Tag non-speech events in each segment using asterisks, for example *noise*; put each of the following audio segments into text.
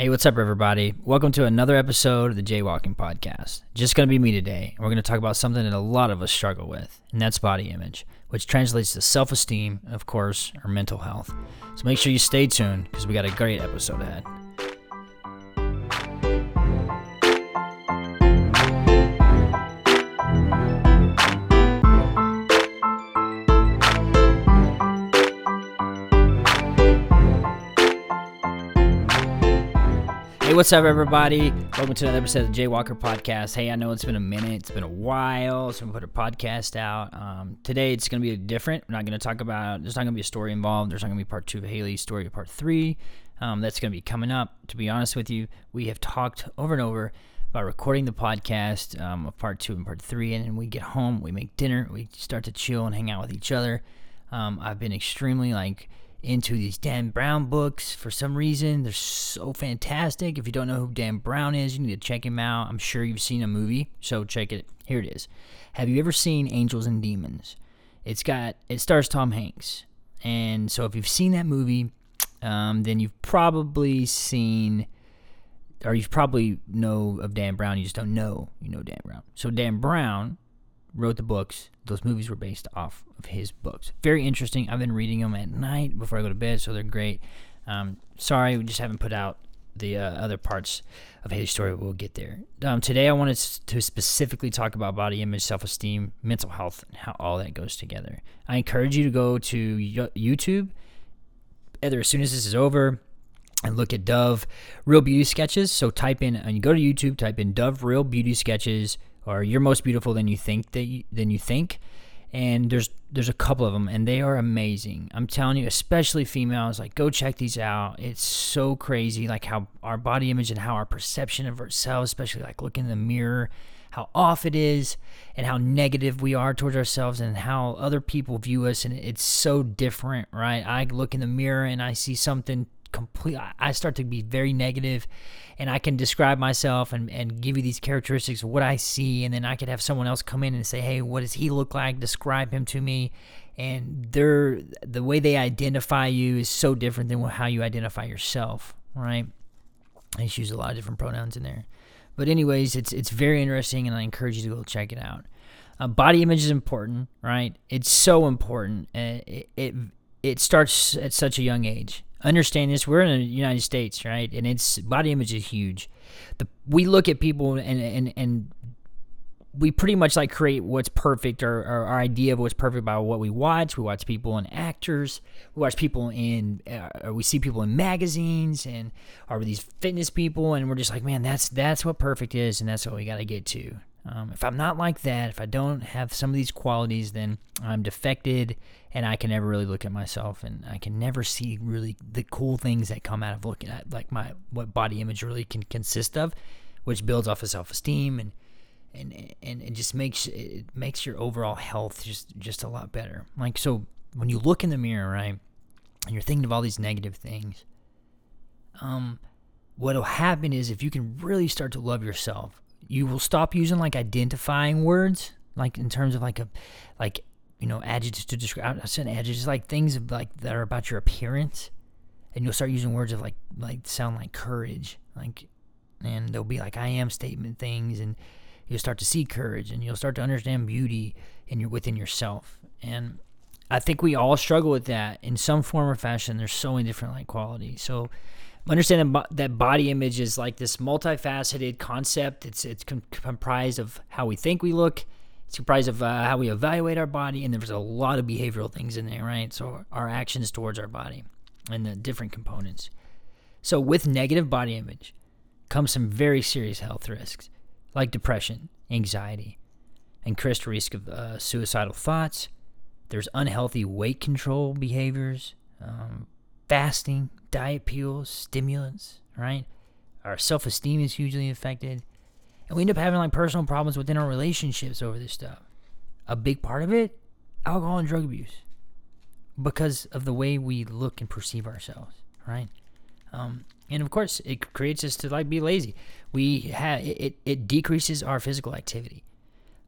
Hey, what's up, everybody? Welcome to another episode of the Jaywalking Podcast. Just going to be me today, and we're going to talk about something that a lot of us struggle with, and that's body image, which translates to self esteem, of course, or mental health. So make sure you stay tuned because we got a great episode ahead. Hey, what's up, everybody? Welcome to another episode of the Jaywalker Podcast. Hey, I know it's been a minute, it's been a while since we put a podcast out. Um, today, it's going to be different. We're not going to talk about, there's not going to be a story involved. There's not going to be part two of Haley's story, part three. Um, that's going to be coming up. To be honest with you, we have talked over and over about recording the podcast um, of part two and part three. And then we get home, we make dinner, we start to chill and hang out with each other. Um, I've been extremely like, into these Dan Brown books for some reason. They're so fantastic. If you don't know who Dan Brown is, you need to check him out. I'm sure you've seen a movie, so check it. Here it is. Have you ever seen Angels and Demons? It's got it stars Tom Hanks, and so if you've seen that movie, um, then you've probably seen, or you've probably know of Dan Brown. You just don't know you know Dan Brown. So Dan Brown wrote the books. Those movies were based off of his books. Very interesting. I've been reading them at night before I go to bed, so they're great. Um, sorry, we just haven't put out the uh, other parts of Haley's story. We'll get there. Um, today, I wanted to specifically talk about body image, self esteem, mental health, and how all that goes together. I encourage you to go to YouTube either as soon as this is over and look at Dove Real Beauty Sketches. So type in, and you go to YouTube, type in Dove Real Beauty Sketches or you're most beautiful than you think that you, than you think and there's there's a couple of them and they are amazing. I'm telling you especially females like go check these out. It's so crazy like how our body image and how our perception of ourselves especially like looking in the mirror how off it is and how negative we are towards ourselves and how other people view us and it's so different right? I look in the mirror and i see something complete I start to be very negative and I can describe myself and, and give you these characteristics of what I see and then I could have someone else come in and say, Hey, what does he look like? Describe him to me. And they're the way they identify you is so different than how you identify yourself, right? I just use a lot of different pronouns in there. But anyways, it's it's very interesting and I encourage you to go check it out. Uh, body image is important, right? It's so important. It, it it starts at such a young age understand this we're in the united states right? And it's body image is huge. The, we look at people and and and we pretty much like create what's perfect or, or, our idea of what's perfect by what we watch. We watch people and actors. We watch people in uh, we see people in magazines and are these fitness people. And we're just like man that's that's what perfect is and that's what we got to get to um, if I'm not like that, if I don't have some of these qualities, then I'm defected and I can never really look at myself and I can never see really the cool things that come out of looking at like my what body image really can consist of, which builds off of self-esteem and and and it just makes it makes your overall health just just a lot better. Like so when you look in the mirror, right, and you're thinking of all these negative things, um what'll happen is if you can really start to love yourself you will stop using like identifying words, like in terms of like a, like you know, adjectives to describe. I said adjectives like things of like that are about your appearance, and you'll start using words of like like sound like courage, like, and they'll be like I am statement things, and you'll start to see courage, and you'll start to understand beauty in your within yourself, and I think we all struggle with that in some form or fashion. There's so many different like qualities. So understand that body image is like this multifaceted concept. It's it's comprised of how we think we look. It's comprised of uh, how we evaluate our body, and there's a lot of behavioral things in there, right? So our actions towards our body and the different components. So with negative body image comes some very serious health risks, like depression, anxiety, increased risk of uh, suicidal thoughts. There's unhealthy weight control behaviors, um, fasting, diet pills, stimulants, right? Our self esteem is hugely affected. And we end up having like personal problems within our relationships over this stuff. A big part of it, alcohol and drug abuse. Because of the way we look and perceive ourselves, right? Um, and of course, it creates us to like be lazy. We have it, it decreases our physical activity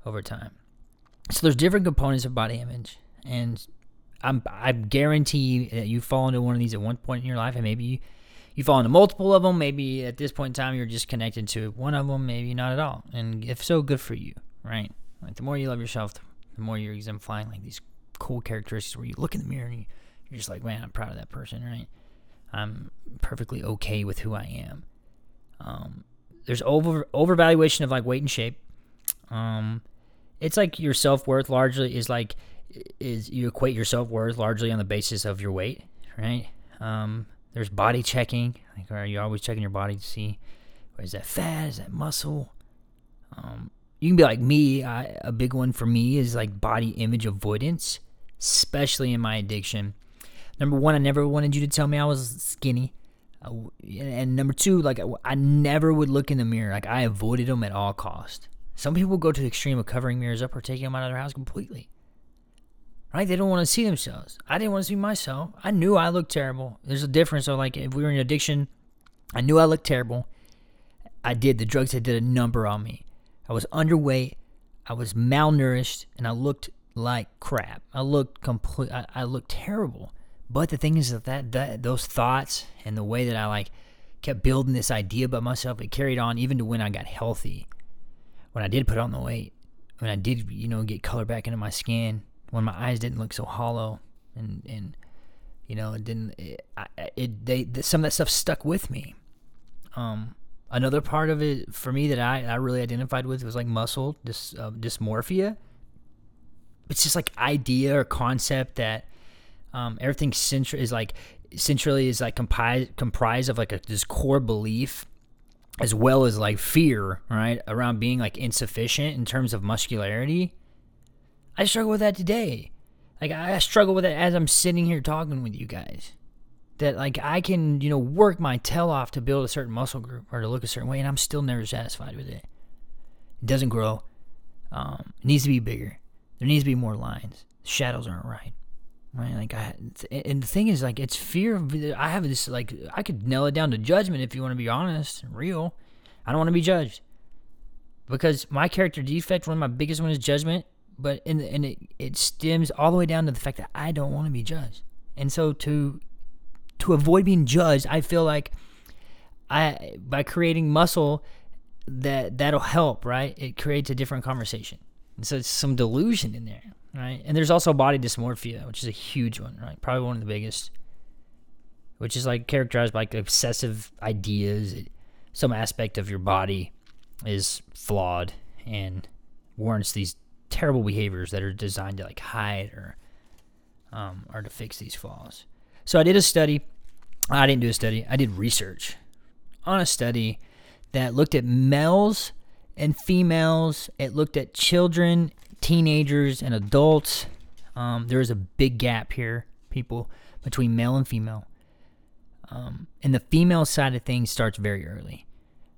over time. So there's different components of body image, and I'm I guarantee that you fall into one of these at one point in your life, and maybe you, you fall into multiple of them. Maybe at this point in time, you're just connected to one of them, maybe not at all. And if so, good for you, right? Like the more you love yourself, the more you're exemplifying like these cool characteristics where you look in the mirror and you, you're just like, man, I'm proud of that person, right? I'm perfectly okay with who I am. Um, there's over overvaluation of like weight and shape. Um, it's like your self worth largely is like is you equate your self worth largely on the basis of your weight, right? Um, there's body checking. Like, are you always checking your body to see, is that fat? Is that muscle? Um, you can be like me. I, a big one for me is like body image avoidance, especially in my addiction. Number one, I never wanted you to tell me I was skinny. Uh, and number two, like I never would look in the mirror. Like I avoided them at all cost. Some people go to the extreme of covering mirrors up or taking them out of their house completely. Right? They don't want to see themselves. I didn't want to see myself. I knew I looked terrible. There's a difference. So like if we were in addiction, I knew I looked terrible. I did. The drugs had did a number on me. I was underweight. I was malnourished, and I looked like crap. I looked complete. I, I looked terrible. But the thing is that, that that those thoughts and the way that I like kept building this idea about myself, it carried on even to when I got healthy. When I did put on the weight, when I did, you know, get color back into my skin, when my eyes didn't look so hollow, and and you know, it didn't. It, it they some of that stuff stuck with me. Um, another part of it for me that I I really identified with was like muscle dys, uh, dysmorphia. It's just like idea or concept that um, everything central is like centrally is like comprised comprised of like a, this core belief as well as like fear, right, around being like insufficient in terms of muscularity. I struggle with that today. Like I struggle with it as I'm sitting here talking with you guys. That like I can, you know, work my tail off to build a certain muscle group or to look a certain way, and I'm still never satisfied with it. It doesn't grow. Um, it needs to be bigger. There needs to be more lines. Shadows aren't right right? Like I, and the thing is, like, it's fear. Of, I have this, like, I could nail it down to judgment if you want to be honest, and real. I don't want to be judged because my character defect, one of my biggest ones is judgment. But in and it it stems all the way down to the fact that I don't want to be judged, and so to to avoid being judged, I feel like I by creating muscle that that'll help, right? It creates a different conversation. And so it's some delusion in there right? And there's also body dysmorphia, which is a huge one, right? Probably one of the biggest, which is like characterized by like obsessive ideas. Some aspect of your body is flawed and warrants these terrible behaviors that are designed to like hide or um, or to fix these flaws. So I did a study. I didn't do a study. I did research on a study that looked at males and females. It looked at children teenagers and adults. Um, there is a big gap here, people, between male and female. Um, and the female side of things starts very early.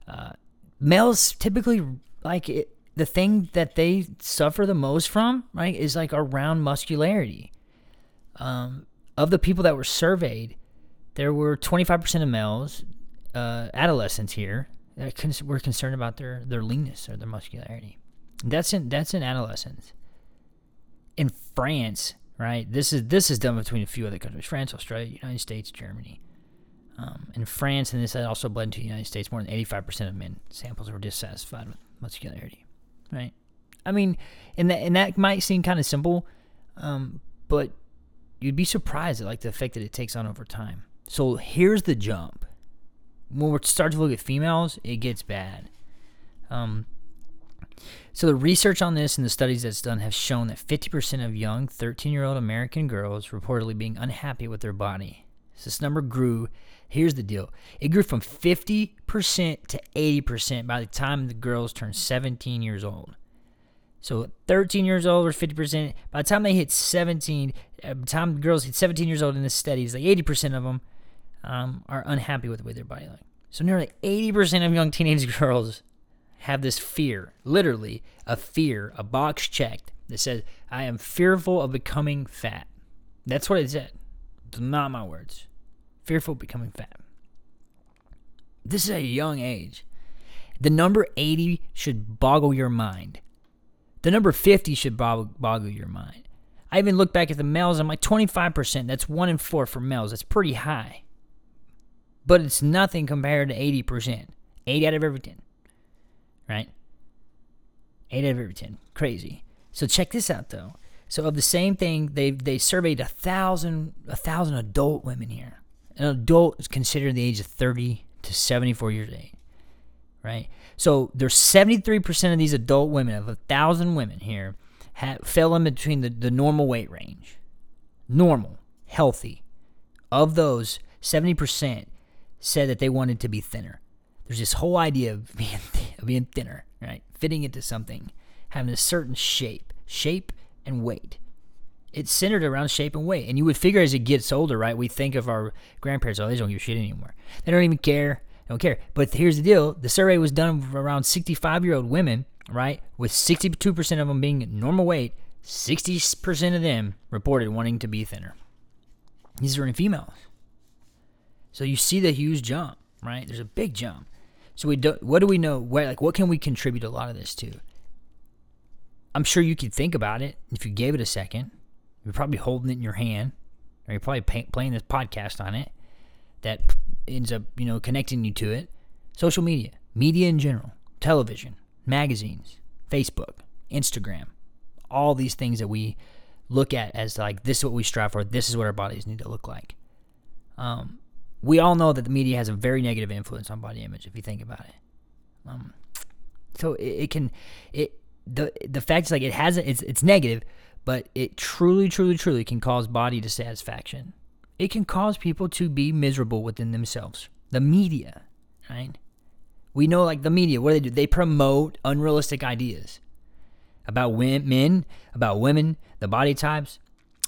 Uh, males typically like it, the thing that they suffer the most from, right, is like around muscularity. Um, of the people that were surveyed, there were 25% of males, uh, adolescents here, that were concerned about their, their leanness or their muscularity. That's in that's in adolescence. In France, right? This is this is done between a few other countries: France, Australia, United States, Germany. Um, in France, and this also bled into the United States, more than 85% of men samples were dissatisfied with muscularity, right? I mean, and that and that might seem kind of simple, um, but you'd be surprised at like the effect that it takes on over time. So here's the jump. When we start to look at females, it gets bad. Um, so the research on this and the studies that's done have shown that 50% of young 13-year-old American girls reportedly being unhappy with their body. So this number grew. Here's the deal. It grew from 50% to 80% by the time the girls turned 17 years old. So 13 years old or 50%. By the time they hit 17, by the time the girls hit 17 years old in this study, it's like 80% of them um, are unhappy with the way their body looks. So nearly 80% of young teenage *laughs* girls have this fear, literally a fear, a box checked that says, I am fearful of becoming fat. That's what it said. It's not my words. Fearful of becoming fat. This is a young age. The number 80 should boggle your mind. The number 50 should boggle your mind. I even look back at the males. I'm like 25%. That's one in four for males. That's pretty high. but it's nothing compared to 80%. 8 out of every 10. Right? 8 out of every 10. Crazy. So check this out though. So of the same thing, they they surveyed a thousand a thousand adult women here. An adult is considered the age of 30 to 74 years of age. Right? So there's 73% of these adult women, of a thousand women here, fell in between the, the normal weight range. Normal, healthy. Of those, 70% said that they wanted to be thinner. There's this whole idea of *laughs* being, of being thinner, right? Fitting into something, having a certain shape, shape and weight. It's centered around shape and weight. And you would figure as it gets older, right? We think of our grandparents, oh, they don't give a shit anymore. They don't even care. They don't care. But here's the deal the survey was done around 65 year old women, right? With 62% of them being normal weight, 60% of them reported wanting to be thinner. These are in females. So you see the huge jump, right? There's a big jump. So we do, what do we know? Where, like, what can we contribute a lot of this to? I'm sure you could think about it if you gave it a second. You're probably holding it in your hand, or you're probably pay, playing this podcast on it. That ends up, you know, connecting you to it. Social media, media in general, television, magazines, Facebook, Instagram, all these things that we look at as like this is what we strive for. This is what our bodies need to look like. Um, we all know that the media has a very negative influence on body image if you think about it. Um, so it, it, can it the the fact is like it has it's it's negative, but it truly truly truly can cause body dissatisfaction. It can cause people to be miserable within themselves. The media, right? We know like the media, what do they do? They promote unrealistic ideas about men, about women, the body types,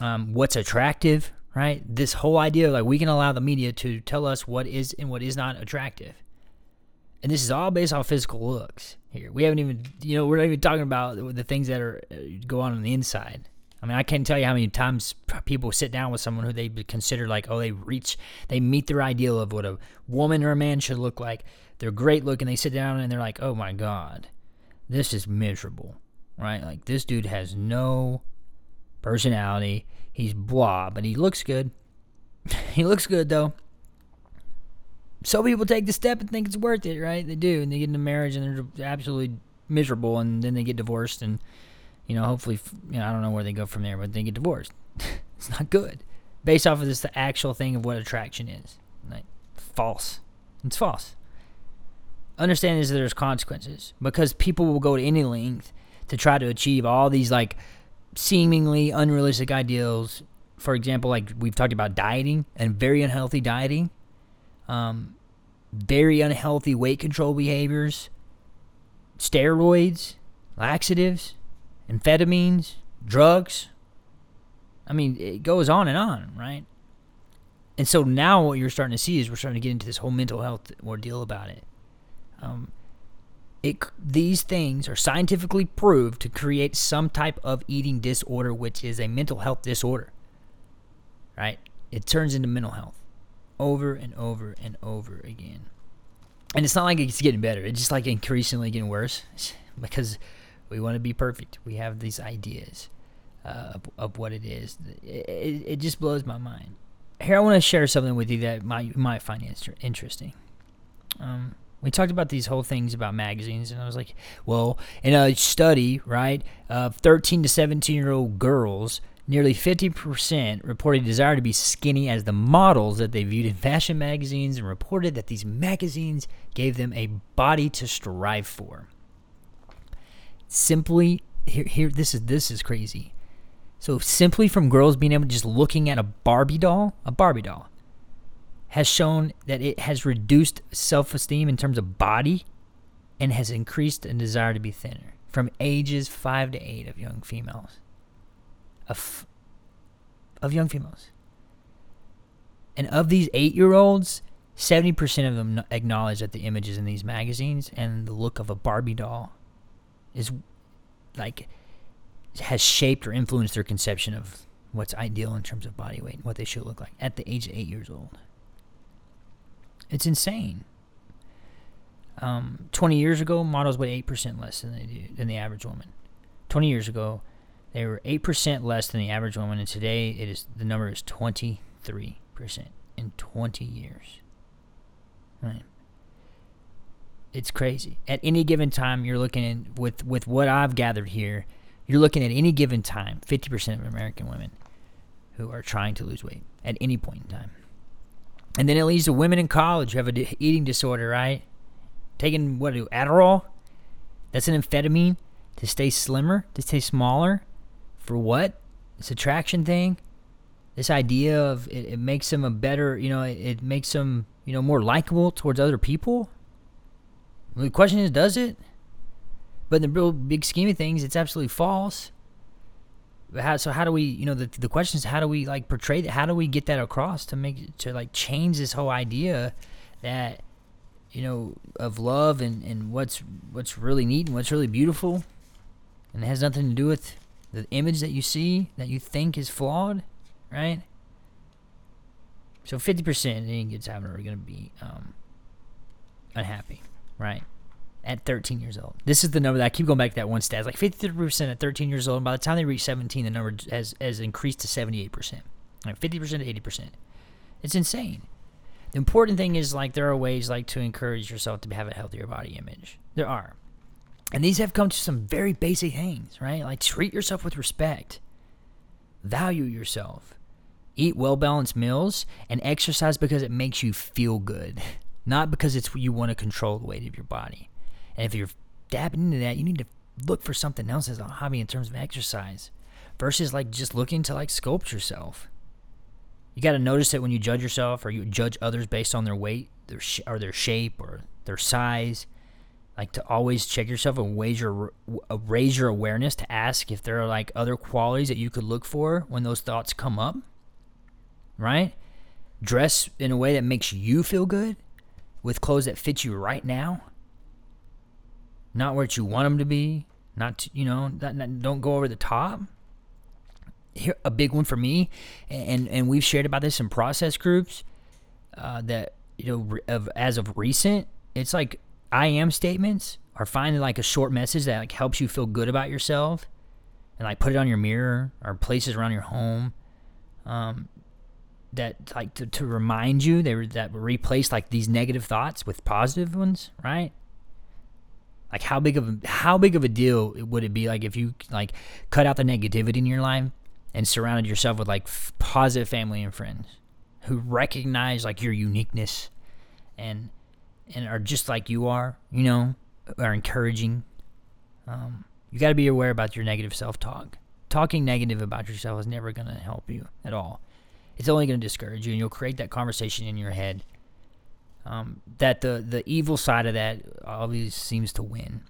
um, what's attractive, right? This whole idea of like we can allow the media to tell us what is and what is not attractive. And this is all based off physical looks here. We haven't even, you know, we're not even talking about the things that are uh, go on on the inside. I mean, I can't tell you how many times people sit down with someone who they consider like, oh, they reach, they meet their ideal of what a woman or a man should look like. They're great looking. They sit down and they're like, oh my God, this is miserable, right? Like, this dude has no personality. He's blah, but he looks good. *laughs* he looks good though. So people take the step and think it's worth it, right? They do, and they get into marriage and they're absolutely miserable, and then they get divorced, and you know, hopefully, you know, I don't know where they go from there, but they get divorced. *laughs* it's not good, based off of this the actual thing of what attraction is. Like false. It's false. Understand is that there's consequences because people will go to any length to try to achieve all these like seemingly unrealistic ideals. For example, like we've talked about dieting and very unhealthy dieting, um, very unhealthy weight control behaviors, steroids, laxatives, amphetamines, drugs. I mean, it goes on and on, right? And so now what you're starting to see is we're starting to get into this whole mental health ordeal about it. Um, it, these things are scientifically proved to create some type of eating disorder, which is a mental health disorder. Right? It turns into mental health over and over and over again. And it's not like it's getting better, it's just like increasingly getting worse *laughs* because we want to be perfect. We have these ideas uh, of, of, what it is. It, it, it, just blows my mind. Here, I want to share something with you that might, might find interesting. Um, we talked about these whole things about magazines, and I was like, well, in a study, right, of 13 to 17 year old girls, nearly 50% reported desire to be skinny as the models that they viewed in fashion magazines and reported that these magazines gave them a body to strive for. Simply, here, here this is this is crazy. So simply from girls being able to just looking at a Barbie doll, a Barbie doll, has shown that it has reduced self esteem in terms of body and has increased a desire to be thinner from ages 5 to 8 of young females. Of, of young females. And of these 8 year olds, 70% of them acknowledge that the images in these magazines and the look of a Barbie doll is like has shaped or influenced their conception of what's ideal in terms of body weight and what they should look like at the age of 8 years old. It's insane. Um, 20 years ago, models weighed 8% less than they do than the average woman. 20 years ago, they were 8% less than the average woman, and today it is the number is 23% in 20 years. Right. It's crazy. At any given time, you're looking at with with what I've gathered here, you're looking at any given time, 50% of American women who are trying to lose weight at any point in time. And then it leads to women in college who have an eating disorder, right? Taking what do Adderall? That's an amphetamine to stay slimmer, to stay smaller. For what? This attraction thing. This idea of it, it makes them a better, you know, it, it makes them, you know, more likable towards other people. The question is, does it? But in the real big scheme of things, it's absolutely false. How, so how do we, you know, the the question is how do we like portray that? How do we get that across to make to like change this whole idea that you know of love and and what's what's really neat and what's really beautiful, and it has nothing to do with the image that you see that you think is flawed, right? So fifty percent of any kids having are going to be um, unhappy, right? at 13 years old. This is the number that I keep going back to that one stat. It's like 53% at 13 years old. And by the time they reach 17, the number has, has increased to 78%. Like 50% to 80%. It's insane. The important thing is like there are ways like to encourage yourself to have a healthier body image. There are. And these have come to some very basic things, right? Like treat yourself with respect. Value yourself. Eat well balanced meals and exercise because it makes you feel good, *laughs* not because it's you want to control the weight of your body. And if you're dabbing into that, you need to look for something else as a hobby in terms of exercise versus like just looking to like sculpt yourself. You got to notice that when you judge yourself or you judge others based on their weight, their sh- or their shape or their size, like to always check yourself and raise your uh, raise your awareness to ask if there are like other qualities that you could look for when those thoughts come up. Right? Dress in a way that makes you feel good with clothes that fit you right now not where you want them to be, not to, you know, not, don't go over the top. Here, a big one for me, and and we've shared about this in process groups. Uh, that you know, of as of recent, it's like I am statements are finding like a short message that like helps you feel good about yourself, and like put it on your mirror or places around your home. Um, that like to, to remind you they were that replace like these negative thoughts with positive ones, right? Like how big of a, how big of a deal would it be like if you like cut out the negativity in your life and surrounded yourself with like f- positive family and friends who recognize like your uniqueness and and are just like you are, you know, are encouraging. Um, you got to be aware about your negative self-talk. Talking negative about yourself is never going to help you at all. It's only going to discourage you, and you'll create that conversation in your head um, that the the evil side of that always seems to win.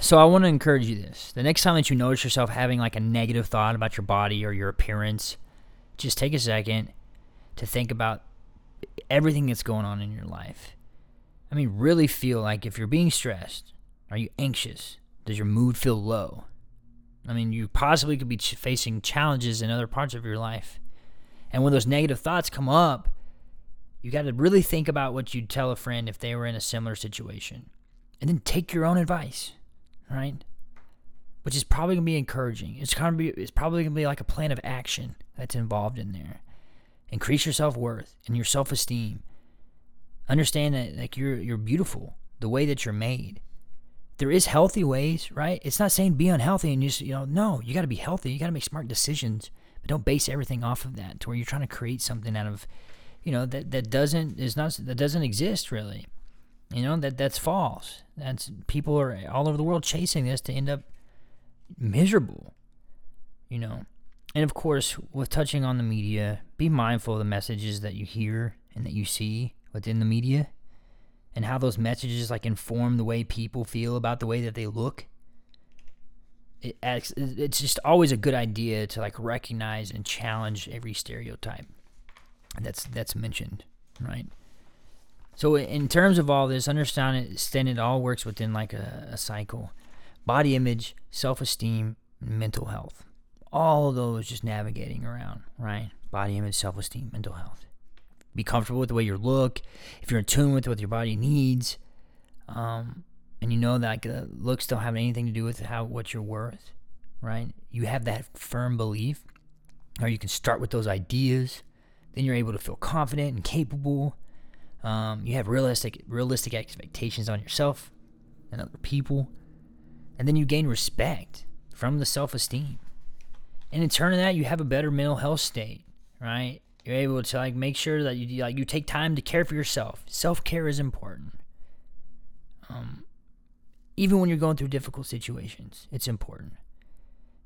So I want to encourage you this: the next time that you notice yourself having like a negative thought about your body or your appearance, just take a second to think about everything that's going on in your life. I mean, really feel like if you're being stressed, are you anxious? Does your mood feel low? I mean, you possibly could be ch- facing challenges in other parts of your life. And when those negative thoughts come up, you got to really think about what you'd tell a friend if they were in a similar situation. And then take your own advice, right? Which is probably going to be encouraging. It's going to be it's probably going to be like a plan of action that's involved in there. Increase your self-worth and your self-esteem. Understand that like you're you're beautiful the way that you're made. There is healthy ways, right? It's not saying be unhealthy and you just, you know, no, you got to be healthy. You got to make smart decisions, but don't base everything off of that to where you're trying to create something out of you know that that doesn't is not that doesn't exist really you know that that's false that's people are all over the world chasing this to end up miserable you know and of course with touching on the media be mindful of the messages that you hear and that you see within the media and how those messages like inform the way people feel about the way that they look it, it's just always a good idea to like recognize and challenge every stereotype that's that's mentioned, right? So in terms of all this, understand it, it all works within like a, a cycle: body image, self-esteem, mental health. All of those just navigating around, right? Body image, self-esteem, mental health. Be comfortable with the way you look. If you're in tune with what your body needs, um, and you know that looks don't have anything to do with how what you're worth, right? You have that firm belief, or you can start with those ideas then you're able to feel confident and capable. Um, you have realistic realistic expectations on yourself and other people, and then you gain respect from the self esteem. And in turn of that, you have a better mental health state, right? You're able to like make sure that you like you take time to care for yourself. Self care is important. Um, even when you're going through difficult situations, it's important.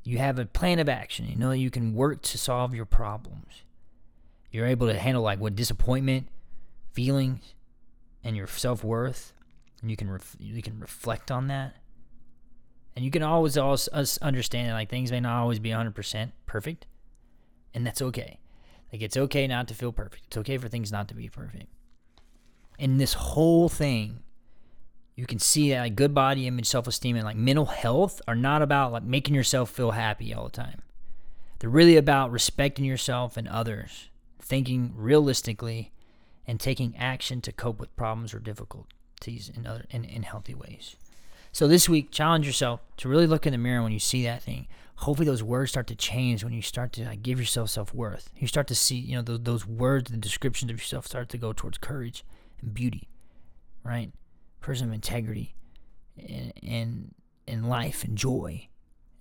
You have a plan of action. You know you can work to solve your problems. You're able to handle like what disappointment, feelings, and your self worth, and you can ref- you can reflect on that. And you can always also understand that like things may not always be 100% perfect, and that's okay. Like it's okay not to feel perfect. It's okay for things not to be perfect. And this whole thing, you can see that like good body image, self esteem, and like mental health are not about like making yourself feel happy all the time. They're really about respecting yourself and others, thinking realistically, and taking action to cope with problems or difficulties in other in, in healthy ways. So this week, challenge yourself to really look in the mirror when you see that thing hopefully those words start to change when you start to like, give yourself self-worth. You start to see you know those, those words the descriptions of yourself start to go towards courage and beauty right? Person of integrity and and, and life and joy.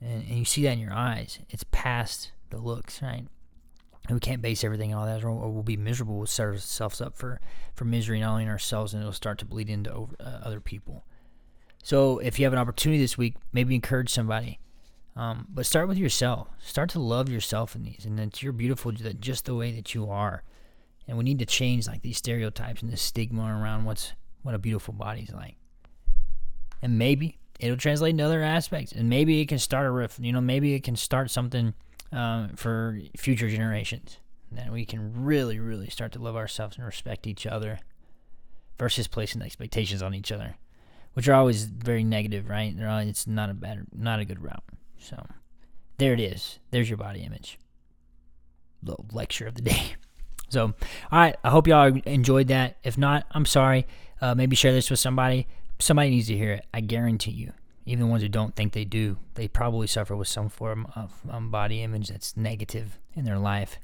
And, and you see that in your eyes. It's past the looks right? And we can't base everything on that. Or we'll be miserable. We'll set ourselves up for for misery not only in ourselves and it'll start to bleed into over, uh, other people. So if you have an opportunity this week maybe encourage somebody um, but start with yourself. Start to love yourself in these, and that you're beautiful just the way that you are. And we need to change like these stereotypes and this stigma around what's what a beautiful body's like. And maybe it'll translate into other aspects, and maybe it can start a riff. You know, maybe it can start something um, for future generations. That we can really, really start to love ourselves and respect each other, versus placing expectations on each other, which are always very negative, right? It's not a bad, not a good route. So there it is. There's your body image. Little lecture of the day. *laughs* So, all right. I hope y'all enjoyed that. If not, I'm sorry. Uh, maybe share this with somebody. Somebody needs to hear it. I guarantee you. Even the ones who don't think they do, they probably suffer with some form of um, body image that's negative in their life,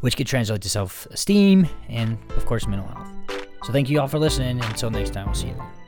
which could translate to self esteem and, of course, mental health. So, thank you all for listening. And until next time, we'll see you later.